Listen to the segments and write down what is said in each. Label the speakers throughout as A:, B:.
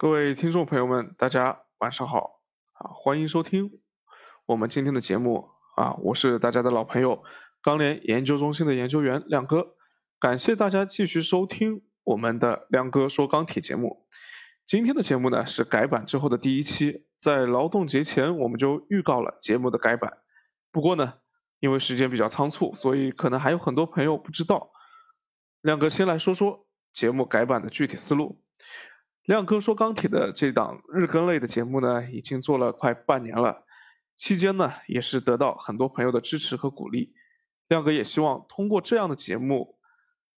A: 各位听众朋友们，大家晚上好啊！欢迎收听我们今天的节目啊！我是大家的老朋友钢联研究中心的研究员亮哥，感谢大家继续收听我们的亮哥说钢铁节目。今天的节目呢是改版之后的第一期，在劳动节前我们就预告了节目的改版。不过呢，因为时间比较仓促，所以可能还有很多朋友不知道。亮哥先来说说节目改版的具体思路。亮哥说钢铁的这档日更类的节目呢，已经做了快半年了，期间呢也是得到很多朋友的支持和鼓励。亮哥也希望通过这样的节目，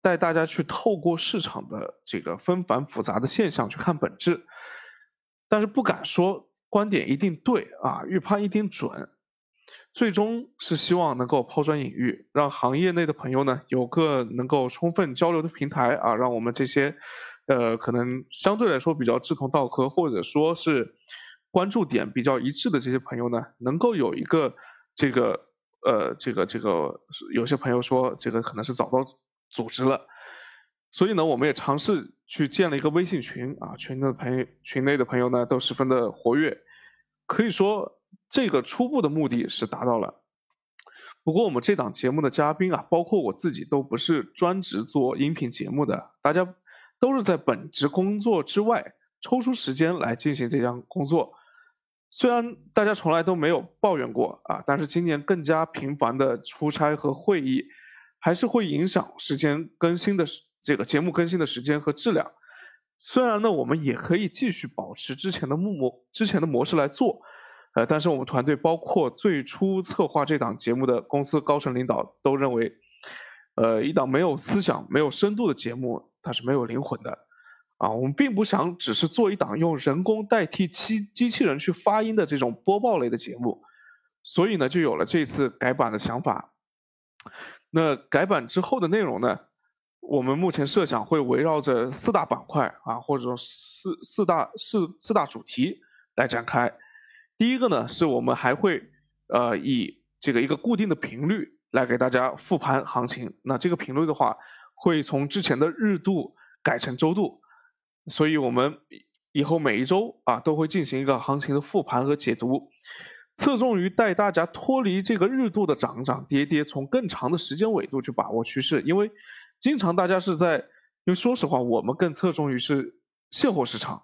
A: 带大家去透过市场的这个纷繁复杂的现象去看本质，但是不敢说观点一定对啊，预判一定准。最终是希望能够抛砖引玉，让行业内的朋友呢有个能够充分交流的平台啊，让我们这些。呃，可能相对来说比较志同道合，或者说是关注点比较一致的这些朋友呢，能够有一个这个呃，这个这个，有些朋友说这个可能是找到组织了，所以呢，我们也尝试去建了一个微信群啊，群的朋友群内的朋友呢都十分的活跃，可以说这个初步的目的是达到了。不过我们这档节目的嘉宾啊，包括我自己都不是专职做音频节目的，大家。都是在本职工作之外抽出时间来进行这项工作。虽然大家从来都没有抱怨过啊，但是今年更加频繁的出差和会议，还是会影响时间更新的这个节目更新的时间和质量。虽然呢，我们也可以继续保持之前的模模之前的模式来做，呃，但是我们团队包括最初策划这档节目的公司高层领导都认为，呃，一档没有思想、没有深度的节目。它是没有灵魂的，啊，我们并不想只是做一档用人工代替机机器人去发音的这种播报类的节目，所以呢，就有了这次改版的想法。那改版之后的内容呢，我们目前设想会围绕着四大板块啊，或者说四四大四四大主题来展开。第一个呢，是我们还会呃以这个一个固定的频率来给大家复盘行情。那这个频率的话。会从之前的日度改成周度，所以我们以后每一周啊都会进行一个行情的复盘和解读，侧重于带大家脱离这个日度的涨涨跌跌，从更长的时间维度去把握趋势。因为经常大家是在，因为说实话，我们更侧重于是现货市场，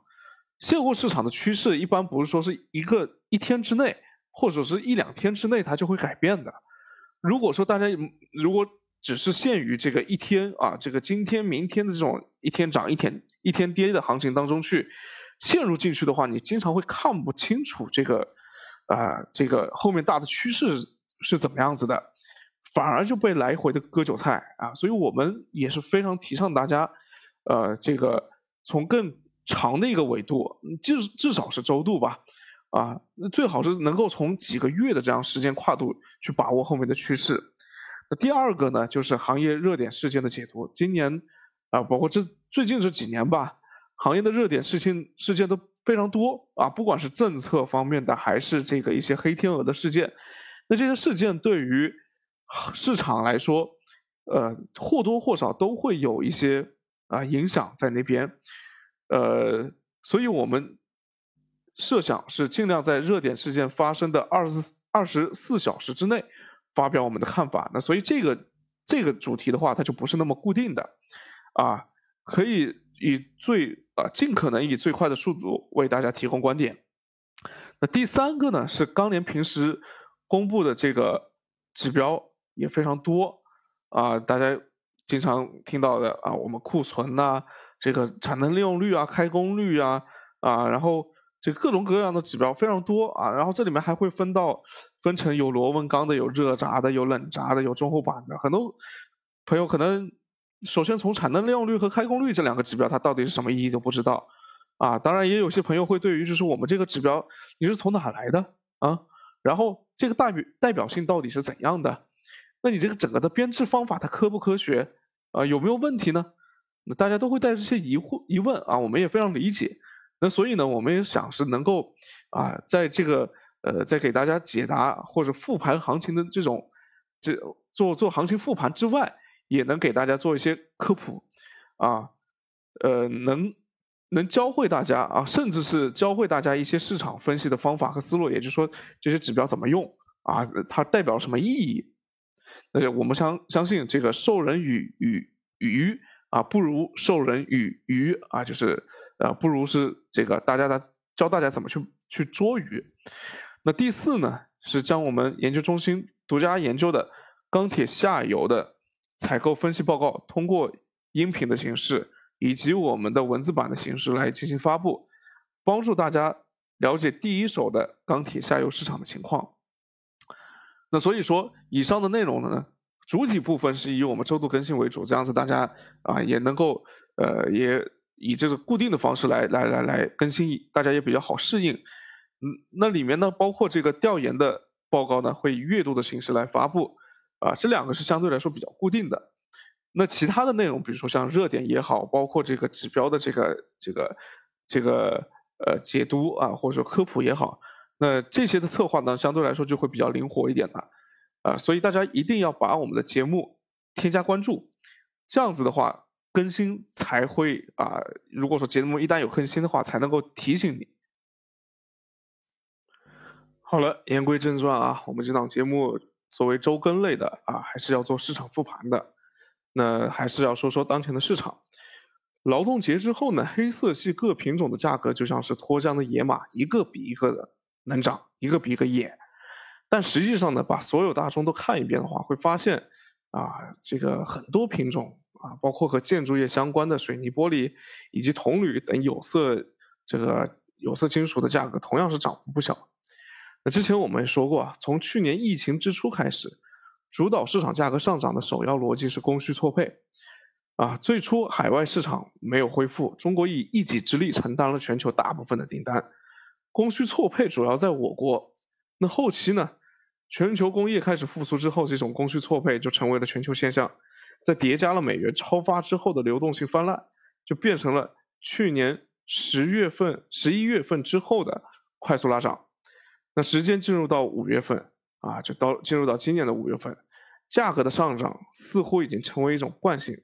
A: 现货市场的趋势一般不是说是一个一天之内，或者是一两天之内它就会改变的。如果说大家如果只是限于这个一天啊，这个今天、明天的这种一天涨一天、一天跌的行情当中去陷入进去的话，你经常会看不清楚这个啊，这个后面大的趋势是怎么样子的，反而就被来回的割韭菜啊。所以我们也是非常提倡大家，呃，这个从更长的一个维度，至至少是周度吧，啊，最好是能够从几个月的这样时间跨度去把握后面的趋势。那第二个呢，就是行业热点事件的解读。今年，啊，包括这最近这几年吧，行业的热点事情事件都非常多啊，不管是政策方面的，还是这个一些黑天鹅的事件，那这些事件对于市场来说，呃，或多或少都会有一些啊影响在那边，呃，所以我们设想是尽量在热点事件发生的二十二十四小时之内。发表我们的看法，那所以这个这个主题的话，它就不是那么固定的，啊，可以以最啊尽可能以最快的速度为大家提供观点。那第三个呢，是钢联平时公布的这个指标也非常多啊，大家经常听到的啊，我们库存呐，这个产能利用率啊，开工率啊，啊，然后。这各种各样的指标非常多啊，然后这里面还会分到分成有螺纹钢的、有热轧的、有冷轧的、有中厚板的。很多朋友可能首先从产能利用率和开工率这两个指标，它到底是什么意义都不知道啊。当然，也有些朋友会对于就是我们这个指标你是从哪来的啊？然后这个代表代表性到底是怎样的？那你这个整个的编制方法它科不科学啊？有没有问题呢？那大家都会带着些疑惑疑问啊，我们也非常理解。那所以呢，我们也想是能够啊，在这个呃，在给大家解答或者复盘行情的这种这做做行情复盘之外，也能给大家做一些科普啊，呃，能能教会大家啊，甚至是教会大家一些市场分析的方法和思路，也就是说这些指标怎么用啊，它代表什么意义？那我们相相信这个授人与与鱼啊，不如授人与渔啊，就是呃，不如是这个大家的教大家怎么去去捉鱼。那第四呢，是将我们研究中心独家研究的钢铁下游的采购分析报告，通过音频的形式以及我们的文字版的形式来进行发布，帮助大家了解第一手的钢铁下游市场的情况。那所以说，以上的内容呢，主体部分是以我们周度更新为主，这样子大家啊也能够呃也以这个固定的方式来来来来更新，大家也比较好适应。嗯，那里面呢包括这个调研的报告呢，会以月度的形式来发布，啊，这两个是相对来说比较固定的。那其他的内容，比如说像热点也好，包括这个指标的这个这个这个呃解读啊，或者说科普也好。那这些的策划呢，相对来说就会比较灵活一点的，啊，所以大家一定要把我们的节目添加关注，这样子的话更新才会啊，如果说节目一旦有更新的话，才能够提醒你。好了，言归正传啊，我们这档节目作为周更类的啊，还是要做市场复盘的，那还是要说说当前的市场。劳动节之后呢，黑色系各品种的价格就像是脱缰的野马，一个比一个的。能涨一个比一个野，但实际上呢，把所有大宗都看一遍的话，会发现啊，这个很多品种啊，包括和建筑业相关的水泥玻璃以及铜铝等有色这个有色金属的价格同样是涨幅不小。那之前我们也说过啊，从去年疫情之初开始，主导市场价格上涨的首要逻辑是供需错配啊。最初海外市场没有恢复，中国以一己之力承担了全球大部分的订单。供需错配主要在我国，那后期呢？全球工业开始复苏之后，这种供需错配就成为了全球现象。在叠加了美元超发之后的流动性泛滥，就变成了去年十月份、十一月份之后的快速拉涨。那时间进入到五月份啊，就到进入到今年的五月份，价格的上涨似乎已经成为一种惯性。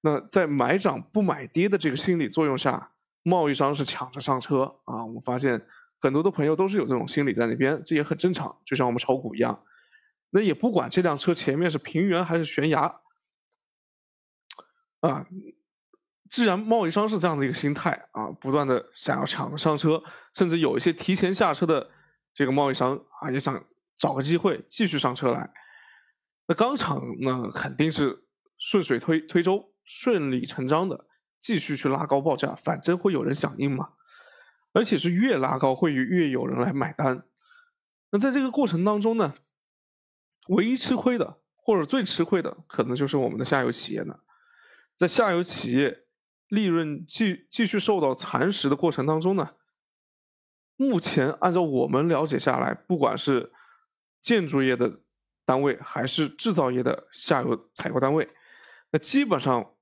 A: 那在买涨不买跌的这个心理作用下。贸易商是抢着上车啊！我们发现很多的朋友都是有这种心理在那边，这也很正常，就像我们炒股一样。那也不管这辆车前面是平原还是悬崖，啊，既然贸易商是这样的一个心态啊，不断的想要抢着上车，甚至有一些提前下车的这个贸易商啊，也想找个机会继续上车来。那钢厂呢，肯定是顺水推推舟，顺理成章的。继续去拉高报价，反正会有人响应嘛，而且是越拉高会越有人来买单。那在这个过程当中呢，唯一吃亏的或者最吃亏的，可能就是我们的下游企业呢。在下游企业利润继继续受到蚕食的过程当中呢，目前按照我们了解下来，不管是建筑业的单位还是制造业的下游采购单位，那基本上。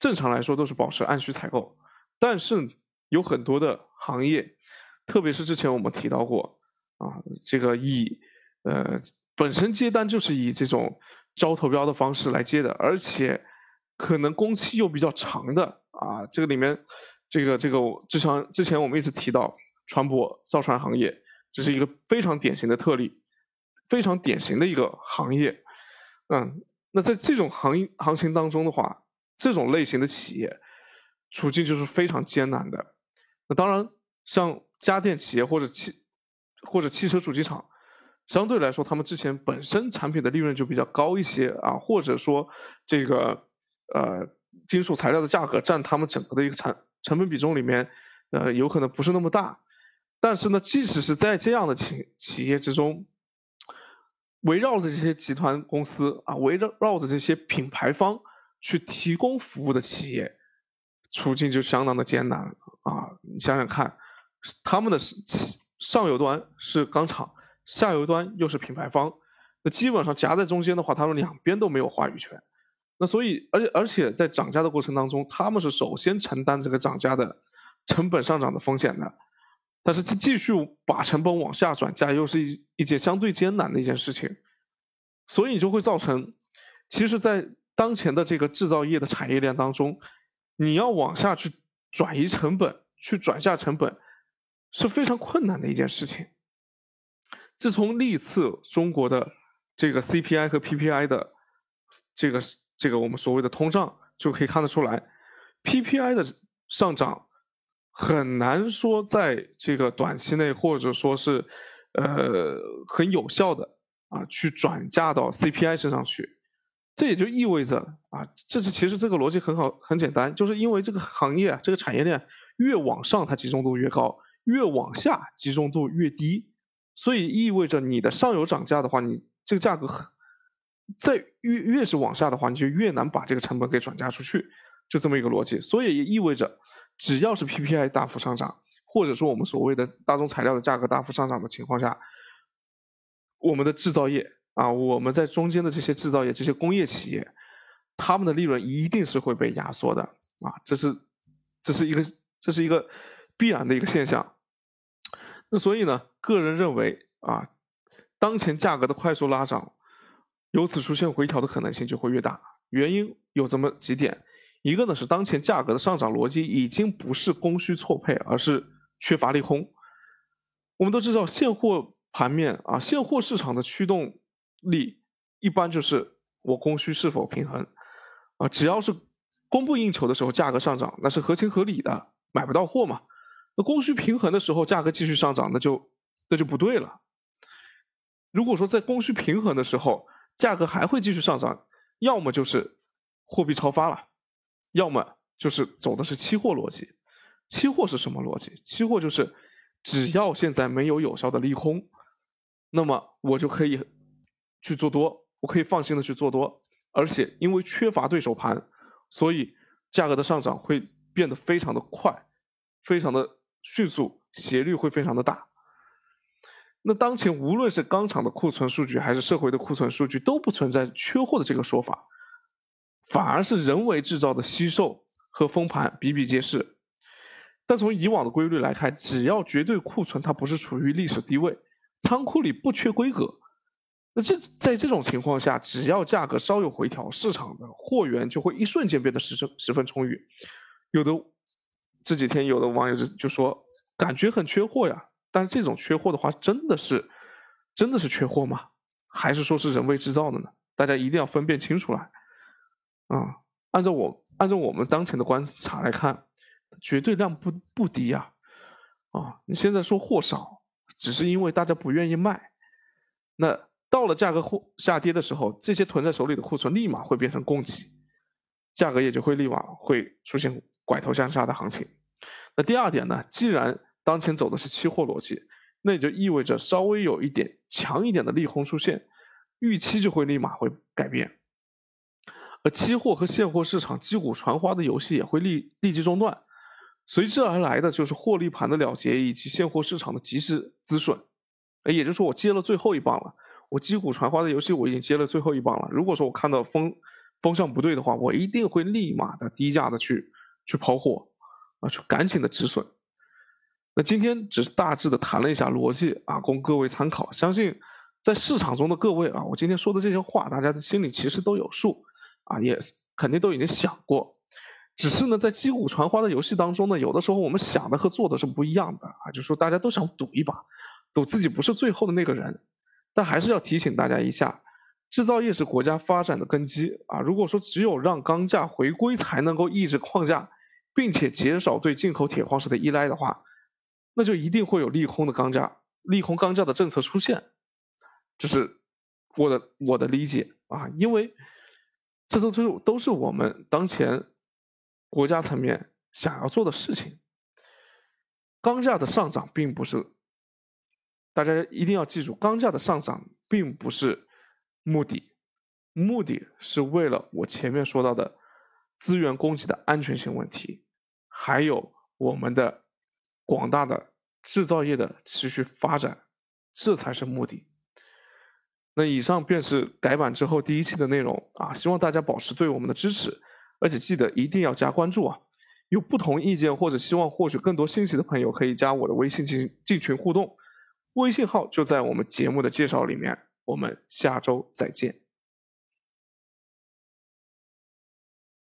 A: 正常来说都是保持按需采购，但是有很多的行业，特别是之前我们提到过啊，这个以呃本身接单就是以这种招投标的方式来接的，而且可能工期又比较长的啊，这个里面这个这个之前之前我们一直提到船舶造船行业，这是一个非常典型的特例，非常典型的一个行业，嗯，那在这种行业行情当中的话。这种类型的企业处境就是非常艰难的。那当然，像家电企业或者汽或者汽车主机厂，相对来说，他们之前本身产品的利润就比较高一些啊，或者说这个呃金属材料的价格占他们整个的一个产成本比重里面，呃有可能不是那么大。但是呢，即使是在这样的企企业之中，围绕着这些集团公司啊，围绕绕着这些品牌方。去提供服务的企业，处境就相当的艰难啊！你想想看，他们的上游端是钢厂，下游端又是品牌方，那基本上夹在中间的话，他们两边都没有话语权。那所以，而且而且在涨价的过程当中，他们是首先承担这个涨价的成本上涨的风险的。但是继继续把成本往下转嫁，又是一一件相对艰难的一件事情。所以就会造成，其实，在当前的这个制造业的产业链当中，你要往下去转移成本，去转嫁成本是非常困难的一件事情。自从历次中国的这个 CPI 和 PPI 的这个这个我们所谓的通胀就可以看得出来，PPI 的上涨很难说在这个短期内或者说是呃很有效的啊去转嫁到 CPI 身上去。这也就意味着啊，这是其实这个逻辑很好很简单，就是因为这个行业啊，这个产业链越往上它集中度越高，越往下集中度越低，所以意味着你的上游涨价的话，你这个价格很在越越是往下的话，你就越难把这个成本给转嫁出去，就这么一个逻辑。所以也意味着，只要是 PPI 大幅上涨，或者说我们所谓的大宗材料的价格大幅上涨的情况下，我们的制造业。啊，我们在中间的这些制造业、这些工业企业，他们的利润一定是会被压缩的啊，这是这是一个这是一个必然的一个现象。那所以呢，个人认为啊，当前价格的快速拉涨，由此出现回调的可能性就会越大。原因有这么几点，一个呢是当前价格的上涨逻辑已经不是供需错配，而是缺乏利空。我们都知道现货盘面啊，现货市场的驱动。力一般就是我供需是否平衡啊，只要是供不应求的时候价格上涨，那是合情合理的，买不到货嘛。那供需平衡的时候价格继续上涨，那就那就不对了。如果说在供需平衡的时候价格还会继续上涨，要么就是货币超发了，要么就是走的是期货逻辑。期货是什么逻辑？期货就是只要现在没有有效的利空，那么我就可以。去做多，我可以放心的去做多，而且因为缺乏对手盘，所以价格的上涨会变得非常的快，非常的迅速，斜率会非常的大。那当前无论是钢厂的库存数据，还是社会的库存数据，都不存在缺货的这个说法，反而是人为制造的惜售和封盘比比皆是。但从以往的规律来看，只要绝对库存它不是处于历史低位，仓库里不缺规格。那这在这种情况下，只要价格稍有回调，市场的货源就会一瞬间变得十分十分充裕。有的这几天有的网友就就说，感觉很缺货呀。但这种缺货的话，真的是真的是缺货吗？还是说是人为制造的呢？大家一定要分辨清楚来。啊，按照我按照我们当前的观察来看，绝对量不不低呀。啊，你现在说货少，只是因为大家不愿意卖。那。到了价格货下跌的时候，这些囤在手里的库存立马会变成供给，价格也就会立马会出现拐头向下的行情。那第二点呢？既然当前走的是期货逻辑，那也就意味着稍微有一点强一点的利空出现，预期就会立马会改变，而期货和现货市场击鼓传花的游戏也会立立即中断，随之而来的就是获利盘的了结以及现货市场的及时止损。哎也就是说，我接了最后一棒了。我击鼓传花的游戏我已经接了最后一棒了。如果说我看到风风向不对的话，我一定会立马的低价的去去抛货啊，去赶紧的止损。那今天只是大致的谈了一下逻辑啊，供各位参考。相信在市场中的各位啊，我今天说的这些话，大家的心里其实都有数啊，也肯定都已经想过。只是呢，在击鼓传花的游戏当中呢，有的时候我们想的和做的是不一样的啊，就说大家都想赌一把，赌自己不是最后的那个人。但还是要提醒大家一下，制造业是国家发展的根基啊！如果说只有让钢价回归才能够抑制矿价，并且减少对进口铁矿石的依赖的话，那就一定会有利空的钢价、利空钢价的政策出现。这是我的我的理解啊，因为这都是都是我们当前国家层面想要做的事情。钢价的上涨并不是。大家一定要记住，钢价的上涨并不是目的，目的是为了我前面说到的资源供给的安全性问题，还有我们的广大的制造业的持续发展，这才是目的。那以上便是改版之后第一期的内容啊，希望大家保持对我们的支持，而且记得一定要加关注啊！有不同意见或者希望获取更多信息的朋友，可以加我的微信进行进群互动。微信号就在我们节目的介绍里面，我们下周再见。